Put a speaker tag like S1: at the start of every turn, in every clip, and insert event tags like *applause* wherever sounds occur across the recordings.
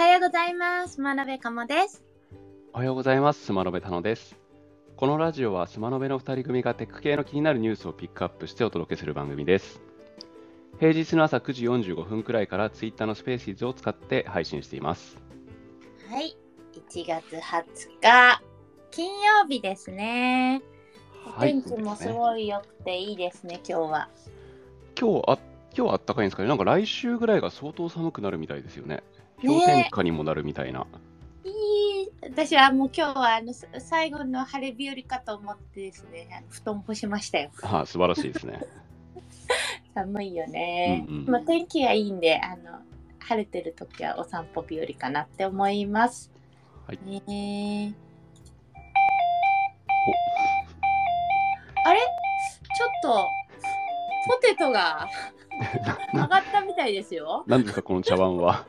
S1: はようございます。真鍋かもです。
S2: おはようございます。スマノベタノです。このラジオはスマノベの2人組がテック系の気になるニュースをピックアップしてお届けする番組です。平日の朝9時45分くらいから Twitter のスペーシーズを使って配信しています。
S1: はい。1月20日、金曜日ですね。お
S2: はい。
S1: 天気もすごい良くていいですね、今日は。
S2: 今日あ今日はあったかいんですかねなんか来週ぐらいが相当寒くなるみたいですよね。
S1: ね
S2: 氷点下にもなるみたいな。
S1: いい私はもう今日はあのさ最後の晴れ日和かと思ってですね、布団干しましたよ。
S2: はあ、素晴らしいですね。*laughs*
S1: 寒いよね。
S2: うんうん
S1: まあ、天気がいいんで、あの晴れてる時はお散歩日和かなって思います。
S2: はい
S1: ねあれ？ちょっとポテトが *laughs* 上がったみたいですよ。
S2: 何ですか、この茶碗は。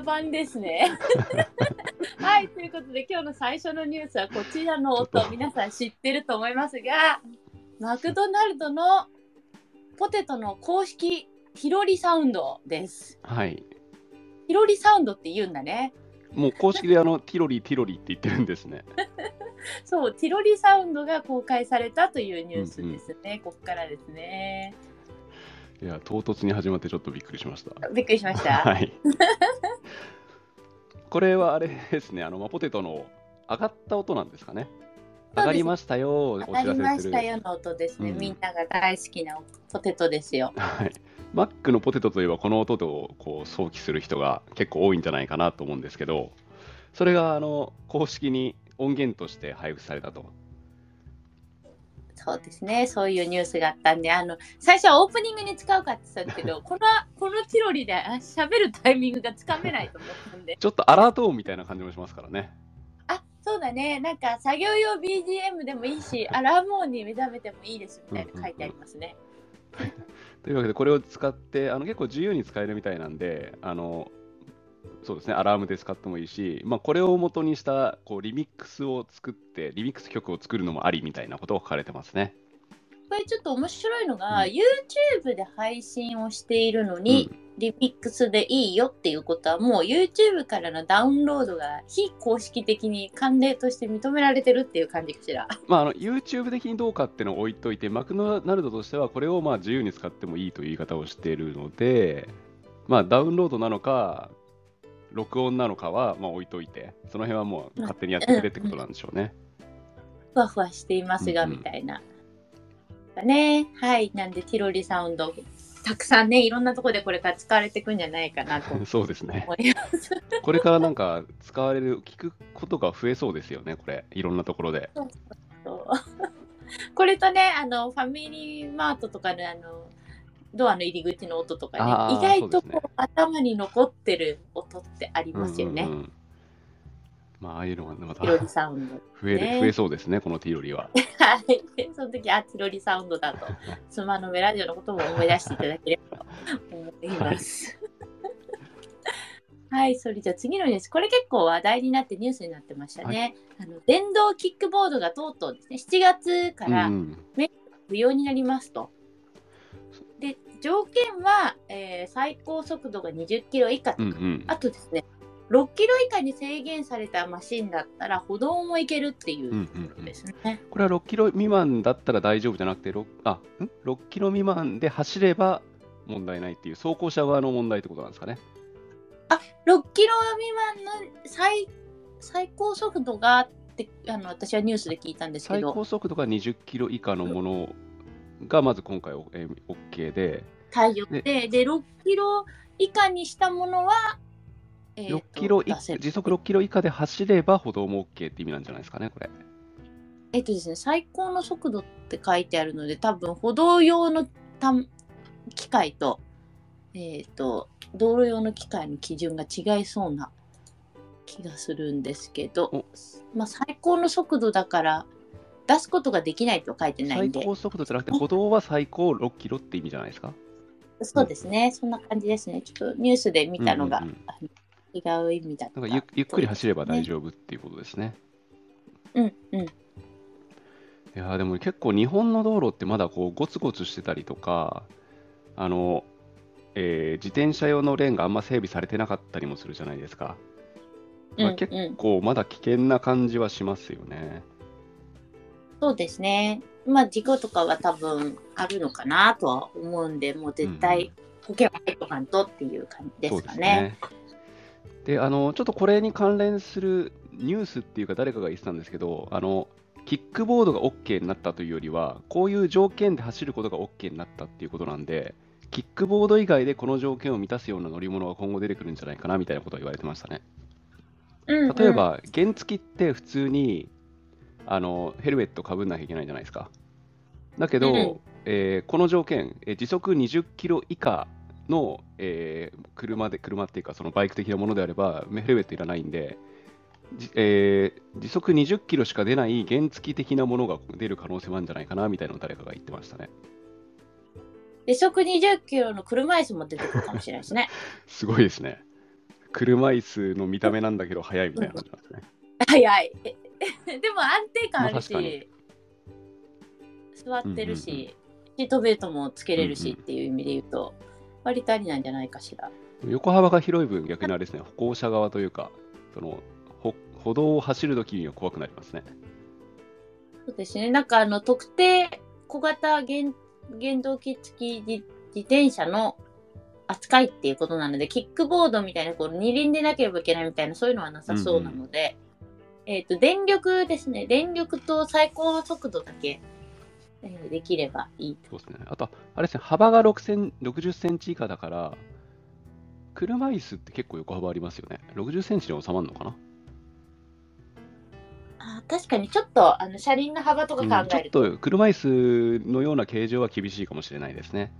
S1: 茶番ですね。*laughs* はい、ということで今日の最初のニュースはこちらの音皆さん知ってると思いますが、マクドナルドのポテトの公式ティロリサウンドです。
S2: はい。
S1: ティロリサウンドって言うんだね。
S2: もう公式であのティロリティロリって言ってるんですね。*laughs*
S1: そう、ティロリサウンドが公開されたというニュースですね。ここからですね。
S2: いや、唐突に始まってちょっとびっくりしました。
S1: びっくりしました。*laughs*
S2: はい。これはあれですね、あのまあポテトの上がった音なんですかね。上がりましたよ
S1: 上がり。ましたよの音ですね。
S2: うん
S1: みんなが大好きなポテトですよ。
S2: はい。マックのポテトといえばこの音とこう想起する人が結構多いんじゃないかなと思うんですけど、それがあの公式に音源として配布されたと。
S1: そうですね。そういうニュースがあったんで、あの、最初はオープニングに使うかって言ってたんですけど、*laughs* この、このティロリであ喋るタイミングがつかめないと思ったんで。
S2: ちょっとアラート音みたいな感じもしますからね。
S1: あ、そうだね。なんか作業用 BGM でもいいし、アラーム音に目覚めてもいいですみたいな書いてありますね。*laughs*
S2: というわけでこれを使ってあの結構自由に使えるみたいなんであのそうですねアラームで使ってもいいし、まあ、これを元にしたこうリミックスを作ってリミックス曲を作るのもありみたいなことを書かれてますね。
S1: これちょっと面白いのが、
S2: うん
S1: YouTube で配信をしているのに、リミックスでいいよっていうことはもう YouTube からのダウンロードが非公式的に慣例として認められてるっていう感じかしら。*laughs*
S2: まあ、あの YouTube 的にどうかっていうのを置いといてマクドナルドとしてはこれをまあ自由に使ってもいいという言い方をしているので、まあ、ダウンロードなのか録音なのかはまあ置いといてその辺はもう勝手にやってくれってことなんでしょうね。
S1: ふわふわしていますが、
S2: うんうん
S1: みたいな。ね、はい。なんで、ティロリサウンド、たくさんね、いろんなところでこれから使われていくんじゃないかなと *laughs*
S2: そうですね。これからなんか使われる、聞くことが増えそうですよね、これ。いろんなところで。
S1: そうこれとね、あの、ファミリーマートとかの、あの、ドアの入り口の音とかね、意外と
S2: そうね
S1: こう、頭に残ってる音ってありますよね。
S2: うんうんうんまあ、ああいうのがまた。増える、
S1: ね
S2: 増えそうですね、このティロリは。*laughs*
S1: はい。その時、あ、ティロリサウンドだと、スマノメラジオのことも思い出していただければと思います。*laughs* はい、それじゃあ次のニュース。これ結構話題になってニュースになってましたね。あの電動キックボードがとうとうですね、7月から
S2: うんうん
S1: 不要になりますと。で、条件は、えー最高速度が20キロ以下とか、
S2: うんうん。
S1: あとですね、6キロ以下に制限されたマシンだったら歩道も行けるっていうころ
S2: うんうん。
S1: ですね。
S2: これは6キロ未満だったら大丈夫じゃなくて、6, あん？6キロ未満で走れば問題ないっていう、走行者側の問題ってことなんですかね。
S1: 6キロ未満の最最高速度がってあの私はニュースで聞いたんですけ
S2: 最
S1: ど
S2: 高速度が20キロ以下のものがまず今回、えー OK で、
S1: 対応で。で6キロ以下にしたものは、えーと
S2: 6キロ時速6キロ以下で走れば歩道も OK って意味なんじゃないですかね、これ。
S1: えっとですね最高の速度って書いてあるので多分歩道用のたん機械と,、えっと道路用の機械の基準が違いそうな気がするんですけど
S2: お、
S1: まあ、最高の速度だから出すことができないと書いてないんで
S2: 最高速度じゃなくて、歩道は最高6キロって意味じゃないですか？
S1: そうですね、そんな感じですね。ちょっとニュースで見たのが、
S2: うんうんう
S1: 違う意味だった。
S2: なんかゆゆっくり走れば大丈夫っていうことですね。
S1: うんうん。
S2: いやーでも結構日本の道路ってまだこうゴツゴツしてたりとか、あのえー自転車用のレーンがあんま整備されてなかったりもするじゃないですか。まあ、
S1: うん
S2: 結
S1: うん
S2: 構まだ危険な感じはしますよね。
S1: そうですね。まあ事故とかは多分あるのかなとは思うんで、もう絶対保険は入っとかんとっていう感じですかね。
S2: であのちょっとこれに関連するニュースっていうか誰かが言ってたんですけどあのキックボードが OK になったというよりはこういう条件で走ることが OK になったっていうことなんでキックボード以外でこの条件を満たすような乗り物が今後出てくるんじゃないかなみたいなことを言われてましたね
S1: うんうん
S2: 例え、ば、原付って普通にあのヘルメットかぶんなきゃいけないじゃないですかだけど、
S1: うん
S2: えーこの条件、えー時速20キロ以下の、えー車で車っていうかそのバイク的なものであればヘルメットいらないんで、じえー時速20キロしか出ない原付的なものが出る可能性もあるんじゃないかなみたいなのを誰かが言ってましたね。
S1: 時速20キロの車椅子も出てくるかもしれないですね。*laughs*
S2: すごいですね。車椅子の見た目なんだけど速いみたいな感じなんですね。
S1: 早い。でも安定感ある
S2: まあ
S1: 座ってるし、
S2: うんうんうん
S1: シートベルトもつけれるし
S2: うんうん
S1: っていう意味で言うと、割とありなんじゃないかしら。
S2: 横幅が広い分逆にあれですね、歩行者側というか、その歩歩道を走るときには怖くなりますね。
S1: そうですね。なんかあの特定小型原原動機付き自自転車の扱いっていうことなので、キックボードみたいなこう二輪でなければいけないみたいなそういうのはなさそうなので、えっ、と電力ですね。電力と最高速度だけ、えーできればいいと。
S2: そうですね。あと、あれですね、幅が6セン60センチ以下だから、車椅子って結構横幅ありますよね。60センチに収まるのかな、
S1: あー確かにちょっとあの車輪の幅とか
S2: うん
S1: 考えると、
S2: ちょっと車椅子のような形状は厳しいかもしれないですね。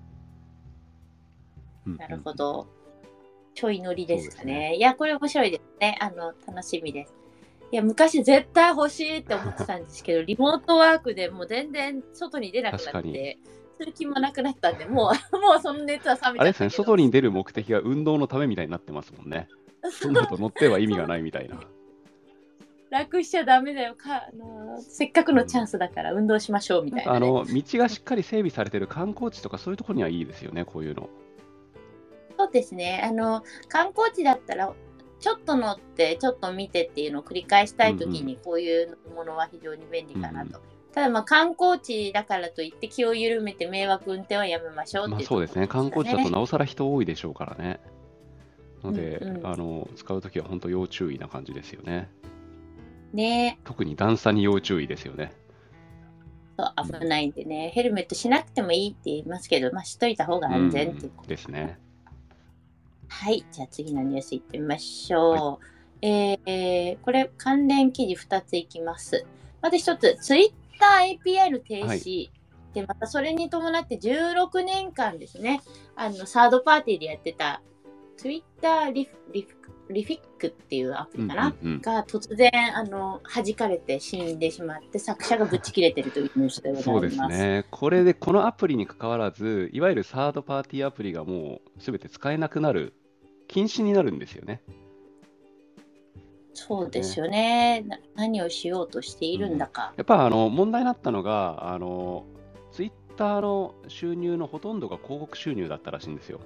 S2: うんうん
S1: なるほど。ちょい乗りですか
S2: そうです
S1: ね。いや、これ面白いですね。あの、楽しみです。いや、昔絶対欲しいって思ってたんですけど、リモートワークでもう全然外に出なくなって、する気もなくなったんで、もう、*laughs* もうその熱は冷めちゃったけど。
S2: あれですね、外に出る目的が運動のためみたいになってますもんね。*laughs* そうなると乗っては意味がないみたいな。
S1: 楽しちゃダメだよかあの。せっかくのチャンスだから運動しましょうみたいな、ね。
S2: あの道がしっかり整備されてる観光地とかそういうところにはいいですよね、こういうの。
S1: そうですね。あの、観光地だったら、ちょっと乗って、ちょっと見てっていうのを繰り返したいときに、こういうものは非常に便利かなと。ただ、まあ、観光地だからといって気を緩めて迷惑運転はやめましょうっていう、
S2: まあそうですね、観光地だと
S1: ね。
S2: なおさら人多いでしょうからね。ので、
S1: うんうん
S2: あの使うときは本当要注意な感じですよね。
S1: ね
S2: 特に段差に要注意ですよね。
S1: そう危ないんでね、ヘルメットしなくてもいいって言いますけど、まあ、しといた方が安全っていう
S2: うんですね。
S1: はい、じゃあ次のニュースいってみましょう。えーこれ関連記事2ついきます。まず1つ、Twitter API の停止。で、またそれに伴って16年間ですね、あの、サードパーティーでやってた Twitter リフリフリフィックっていうアプリかな、
S2: うんうんうん
S1: が突然、あの、弾かれて死んでしまって、作者がぶち切れてるというニュースでございます。
S2: そうですね。これで、このアプリに関わらず、いわゆるサードパーティーアプリがもうすべて使えなくなる、禁止になるんですよね。
S1: そうですよね。な何をしようとしているんだか。
S2: やっぱあの問題になったのが、あのツイッターの収入のほとんどが広告収入だったらしいんですよ。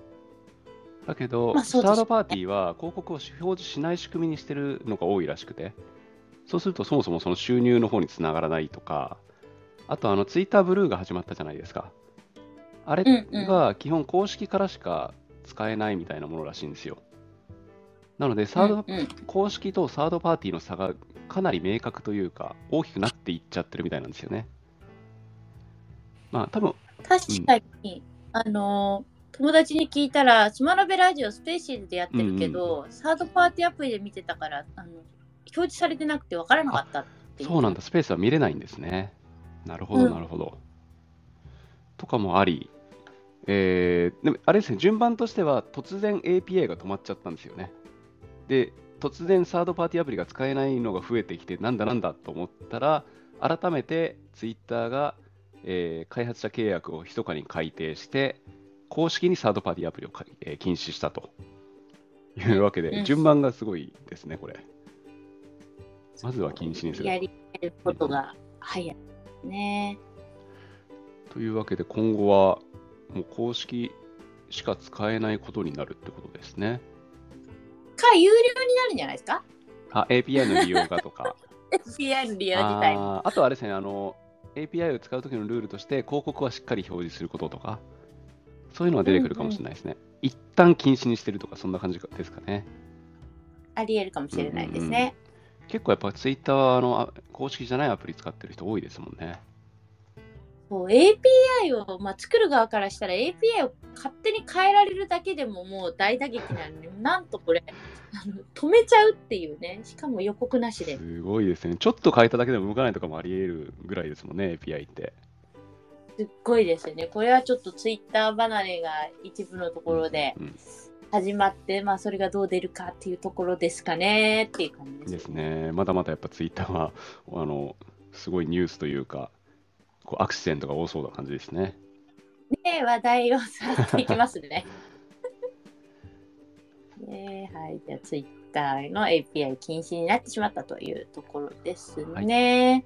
S2: だけど、
S1: まあね
S2: スタードパーティーは広告を表示しない仕組みにしてるのが多いらしくて、そうするとそもそもその収入の方につながらないとか、あとあのツイッターブルーが始まったじゃないですか。あれ
S1: うんうん
S2: が基本公式からしか使えないみたいなものらしいんですよ。なので、サード、
S1: うんうん
S2: 公式とサードパーティーの差がかなり明確というか、大きくなっていっちゃってるみたいなんですよね。まあ、多分
S1: 確かに、あの友達に聞いたら、スマラベラジオスペーシーズでやってるけど、サードパーティーアプリで見てたから、あの表示されてなくて分からなかったっていう。
S2: そうなんだ、スペースは見れないんですね。なるほど、
S1: うん
S2: なるほど。とかもあり、えーでもあれですね、順番としては、突然 API が止まっちゃったんですよね。で、突然サードパーティーアプリが使えないのが増えてきて、なんだなんだと思ったら、改めて Twitter が、えー開発者契約を密かに改定して、公式にサードパーティーアプリをか、えー禁止したというわけで、
S1: うん
S2: 順番がすごいですね、これ。まずは禁止にする。
S1: やりることが早いね。
S2: というわけで今後はもう公式しか使えないことになるってことですね。
S1: か、有料になるんじゃないですか？
S2: あ、API の利用がとか。*laughs*
S1: ?API の利用自体も。
S2: あとはあれですね、あの、API を使うときのルールとして、広告はしっかり表示することとか、そういうのが出てくるかもしれないですね。一旦禁止にしてるとか、そんな感じですかね。あ
S1: りえるかもしれないですね。
S2: 結構やっぱ Twitter はあのあ公式じゃないアプリ使ってる人多いですもんね。
S1: そう API を、まあ、作る側からしたら API を勝手に変えられるだけでももう大打撃なのになんとこれあの止めちゃうっていうねしかも予告なしです
S2: ごいですね。ちょっと変えただけでも動かないとかもあり得るぐらいですもんね、API って。
S1: すっごいですよねこれはちょっと Twitter 離れが一部のところで
S2: うん
S1: 始まって、まあそれがどう出るかっていうところですかねっていう感じです
S2: ね。まだまだやっぱ Twitter は、あの、すごいニュースというか、こうアクシデントが多そうな感じですね。
S1: ね話題をさっていきますね。*laughs* ねはい、じゃあツイッターの API 禁止になってしまったというところですね。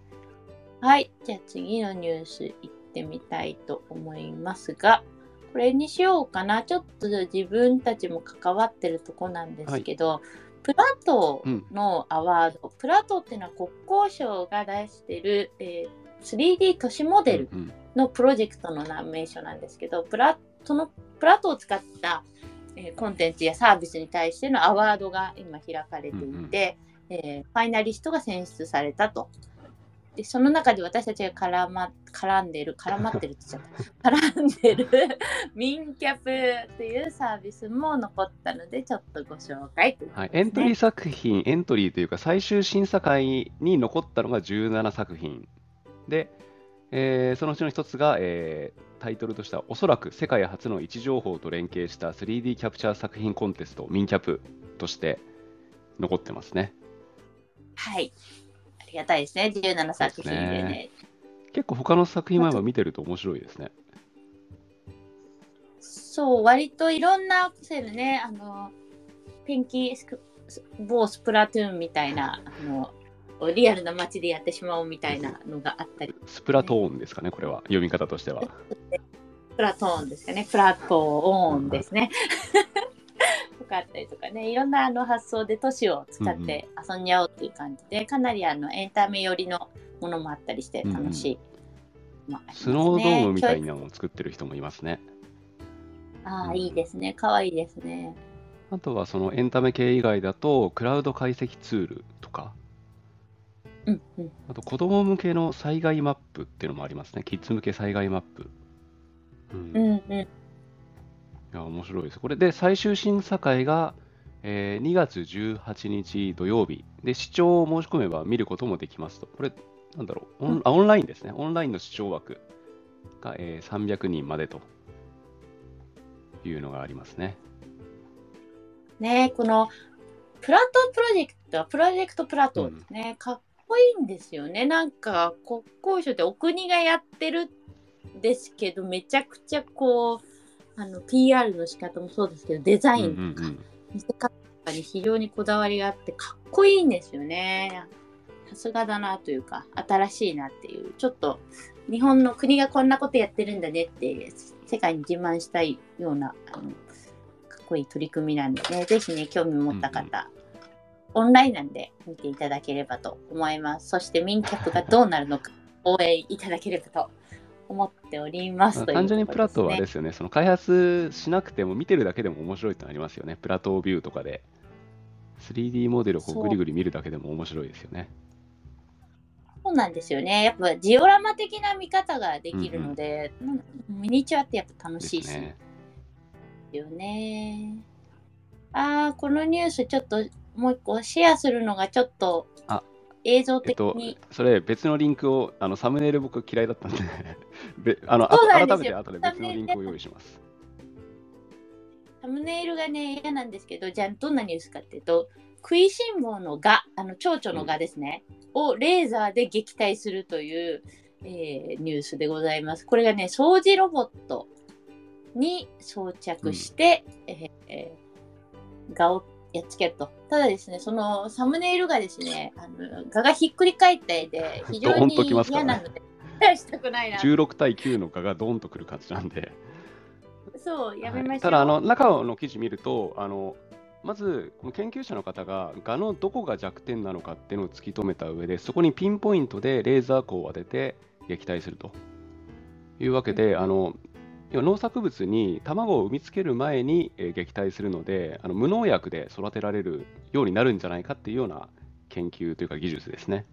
S1: はい、じゃあ次のニュースいってみたいと思いますが、これにしようかな。ちょっと自分たちも関わってるとこなんですけど、プラトーのアワード、プラトーっていうのは国交省が出してる、えー 3D 都市モデル
S2: うん
S1: のプロジェクトの名称なんですけど、プラそのプラトを使った、えーコンテンツやサービスに対してのアワードが今開かれていて、えーファイナリストが選出されたと。でその中で私たちが絡,、ま、絡んでる、絡まってるって言っちゃった、*laughs* 絡んでるミンキャプっていうサービスも残ったので、ちょっとご紹介という
S2: はい、エントリー作品、エントリーというか最終審査会に残ったのが17作品で、えーそのうちの一つが、えータイトルとしてはおそらく世界初の位置情報と連携した 3D キャプチャー作品コンテスト、ミンキャプとして残ってますね。
S1: はい。ありがたいですね、17作品でね。
S2: 結構他の作品も今見てると面白いですね。
S1: そう、割といろんなアクセルね、あの、ペンキ某スプラトゥーンみたいな、あの、リアルな街でやってしまおうみたいなのがあったり、
S2: スプラトーンですかね、これは、読み方としては。
S1: プラトーンですかね、プラトーンですね。*laughs* とかあったりとかね、いろんなあの発想で都市を使って遊んじゃおうっていう感じで、かなりあのエンタメ寄りのものもあったりして楽しい。まああります
S2: スノードームみたい
S1: 教
S2: なのを作ってる人もいますね。
S1: 育ああ、いいですね。かわいいですね。
S2: あとはそのエンタメ系以外だと、クラウド解析ツールとか、
S1: うんうん。
S2: あと子供向けの災害マップっていうのもありますね。キッズ向け災害マップ。うんい
S1: うんうん。
S2: や、面白いです。これで最終審査会が、えー2月18日土曜日で視聴を申し込めば見ることもできますと。これ、なんだろう、オンあオンラインですね。オンラインの視聴枠が、えー300人までというのがありますね。
S1: ねこのプラトープロジェクトはプロジェクトプラトーですね、かっこいいんですよね。なんか国交省ってお国がやってるんですけどめちゃくちゃこうあの PR の仕方もそうですけどデザインとか、見せ方とかに非常にこだわりがあってかっこいいんですよね。さすがだなというか新しいなっていう。ちょっと日本の国がこんなことやってるんだねって世界に自慢したいようなあのかっこいい取り組みなんでね、ぜひね、興味持った方、オンラインなんで見ていただければと思います。そして、民客がどうなるのか、応援いただければと思っております。
S2: 単純にプラトーはですよね、その開発しなくても見てるだけでも面白いってのありますよね。プラトービューとかで 3D モデルをこ
S1: そう
S2: うぐりぐり見るだけでも面白いですよね。
S1: そうなんですよね。やっぱジオラマ的な見方ができるので、なんかミニチュアってやっぱ楽しいし、
S2: ですね。
S1: よね。あー、このニュースちょっともう一個シェアするのがちょっと
S2: あ
S1: 映像
S2: えっと
S1: 的に、、
S2: それ別のリンクを、あのサムネイル僕嫌いだったんで *laughs* べあの、改めて後で別のリンクを用意します。
S1: サムネイルがね、嫌なんですけど、じゃあどんなニュースかっていうと、食いしん坊の蛾、あの蝶々の蛾ですね、をレーザーで撃退するという、えーニュースでございます。これがね、掃除ロボットに装着して、えーえー蛾をやっつけると。ただですね、そのサムネイルがですね、あの蛾がひっくり返った絵で、*laughs* 非常に嫌なので、シェアしたくないな。
S2: 16対9の画がドーンとくる感じなんで、
S1: そう、やめましょう。
S2: ただあの中の記事見るとあのまずこの研究者の方が蛾のどこが弱点なのかっていうのを突き止めた上でそこにピンポイントでレーザー光を当てて撃退するというわけで、あの要は農作物に卵を産みつける前に、えー撃退するのであの無農薬で育てられるようになるんじゃないかっていうような研究というか技術ですね。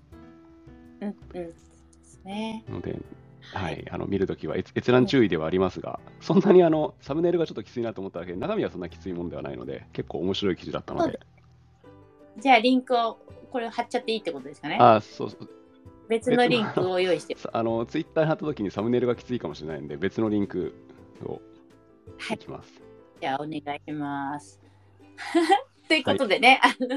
S1: うんうん。ですね。
S2: ので、はい、あの見るときは閲閲覧注意ではありますが、そんなにあのサムネイルがちょっときついなと思っただけで、中身はそんなきついものではないので、結構面白い記事だったので、
S1: じゃあ、リンクを、これを貼っちゃっていいってことですかね？
S2: あそうそう
S1: 別のリンクを用意して。
S2: さあのツイッターに貼ったときにサムネイルがきついかもしれないので、別のリンクを
S1: はい
S2: いきます。
S1: じゃあ、お願いします。*laughs* ということでね、あの、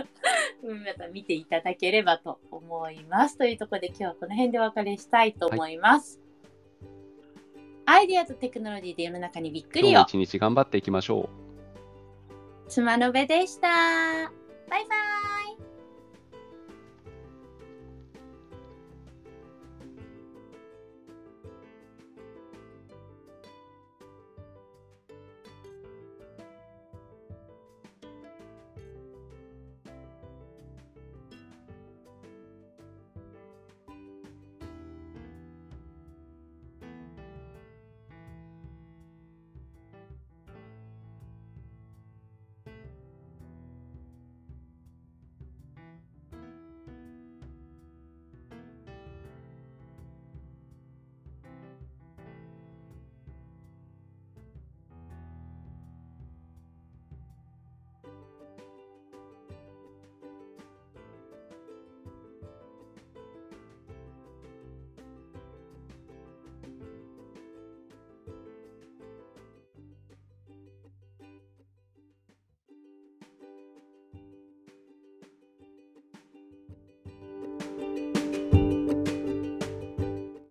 S1: また見ていただければと思います。というところで今日はこの辺でお別れしたいと思います。アイデアとテクノロジーで世の中にびっくりを
S2: 今日も一日頑張っていきましょう。
S1: 妻のべでした。バイバイ。